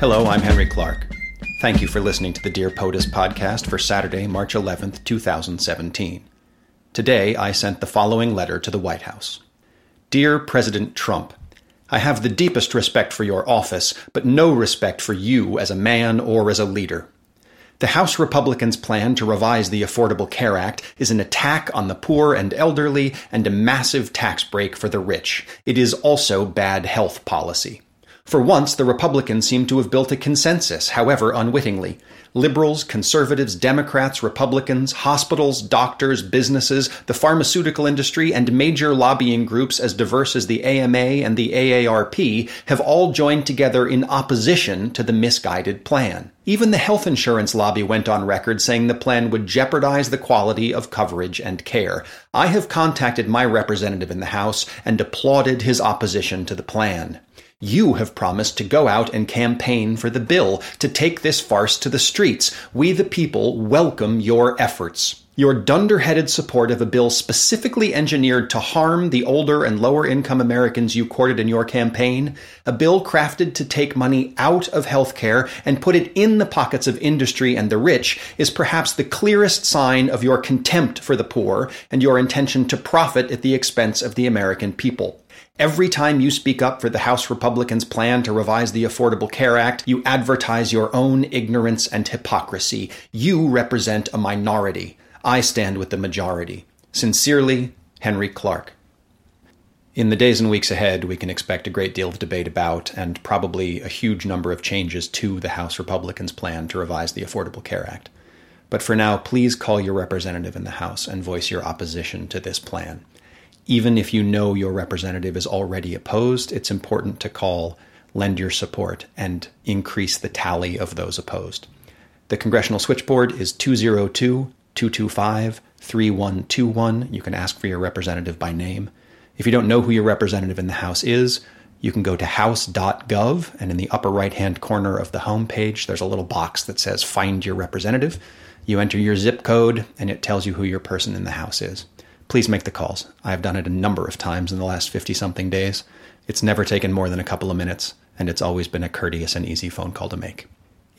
Hello, I'm Henry Clark. Thank you for listening to the Dear POTUS podcast for Saturday, March 11th, 2017. Today, I sent the following letter to the White House Dear President Trump, I have the deepest respect for your office, but no respect for you as a man or as a leader. The House Republicans' plan to revise the Affordable Care Act is an attack on the poor and elderly and a massive tax break for the rich. It is also bad health policy. For once, the Republicans seem to have built a consensus, however unwittingly. Liberals, conservatives, Democrats, Republicans, hospitals, doctors, businesses, the pharmaceutical industry, and major lobbying groups as diverse as the AMA and the AARP have all joined together in opposition to the misguided plan. Even the health insurance lobby went on record saying the plan would jeopardize the quality of coverage and care. I have contacted my representative in the House and applauded his opposition to the plan. You have promised to go out and campaign for the bill, to take this farce to the streets. We, the people, welcome your efforts. Your dunderheaded support of a bill specifically engineered to harm the older and lower income Americans you courted in your campaign, a bill crafted to take money out of healthcare and put it in the pockets of industry and the rich, is perhaps the clearest sign of your contempt for the poor and your intention to profit at the expense of the American people. Every time you speak up for the House Republicans' plan to revise the Affordable Care Act, you advertise your own ignorance and hypocrisy. You represent a minority. I stand with the majority. Sincerely, Henry Clark. In the days and weeks ahead, we can expect a great deal of debate about and probably a huge number of changes to the House Republicans' plan to revise the Affordable Care Act. But for now, please call your representative in the House and voice your opposition to this plan even if you know your representative is already opposed, it's important to call, lend your support, and increase the tally of those opposed. The congressional switchboard is 202 225 3121. You can ask for your representative by name. If you don't know who your representative in the House is, you can go to house.gov, and in the upper right hand corner of the home page, there's a little box that says Find Your Representative. You enter your zip code, and it tells you who your person in the House is please make the calls. I have done it a number of times in the last 50 something days. It's never taken more than a couple of minutes, and it's always been a courteous and easy phone call to make.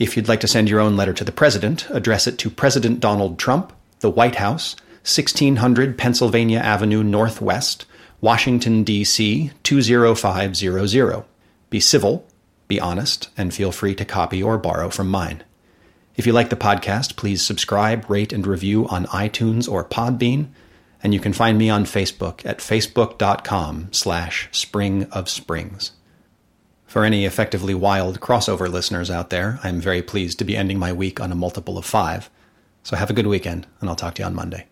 If you'd like to send your own letter to the President, address it to President Donald Trump, the White House, 1600 Pennsylvania Avenue Northwest, Washington, D.C. 20500. Be civil, be honest, and feel free to copy or borrow from mine. If you like the podcast, please subscribe, rate, and review on iTunes or Podbean and you can find me on Facebook at facebook.com slash spring of springs. For any effectively wild crossover listeners out there, I'm very pleased to be ending my week on a multiple of five. So have a good weekend, and I'll talk to you on Monday.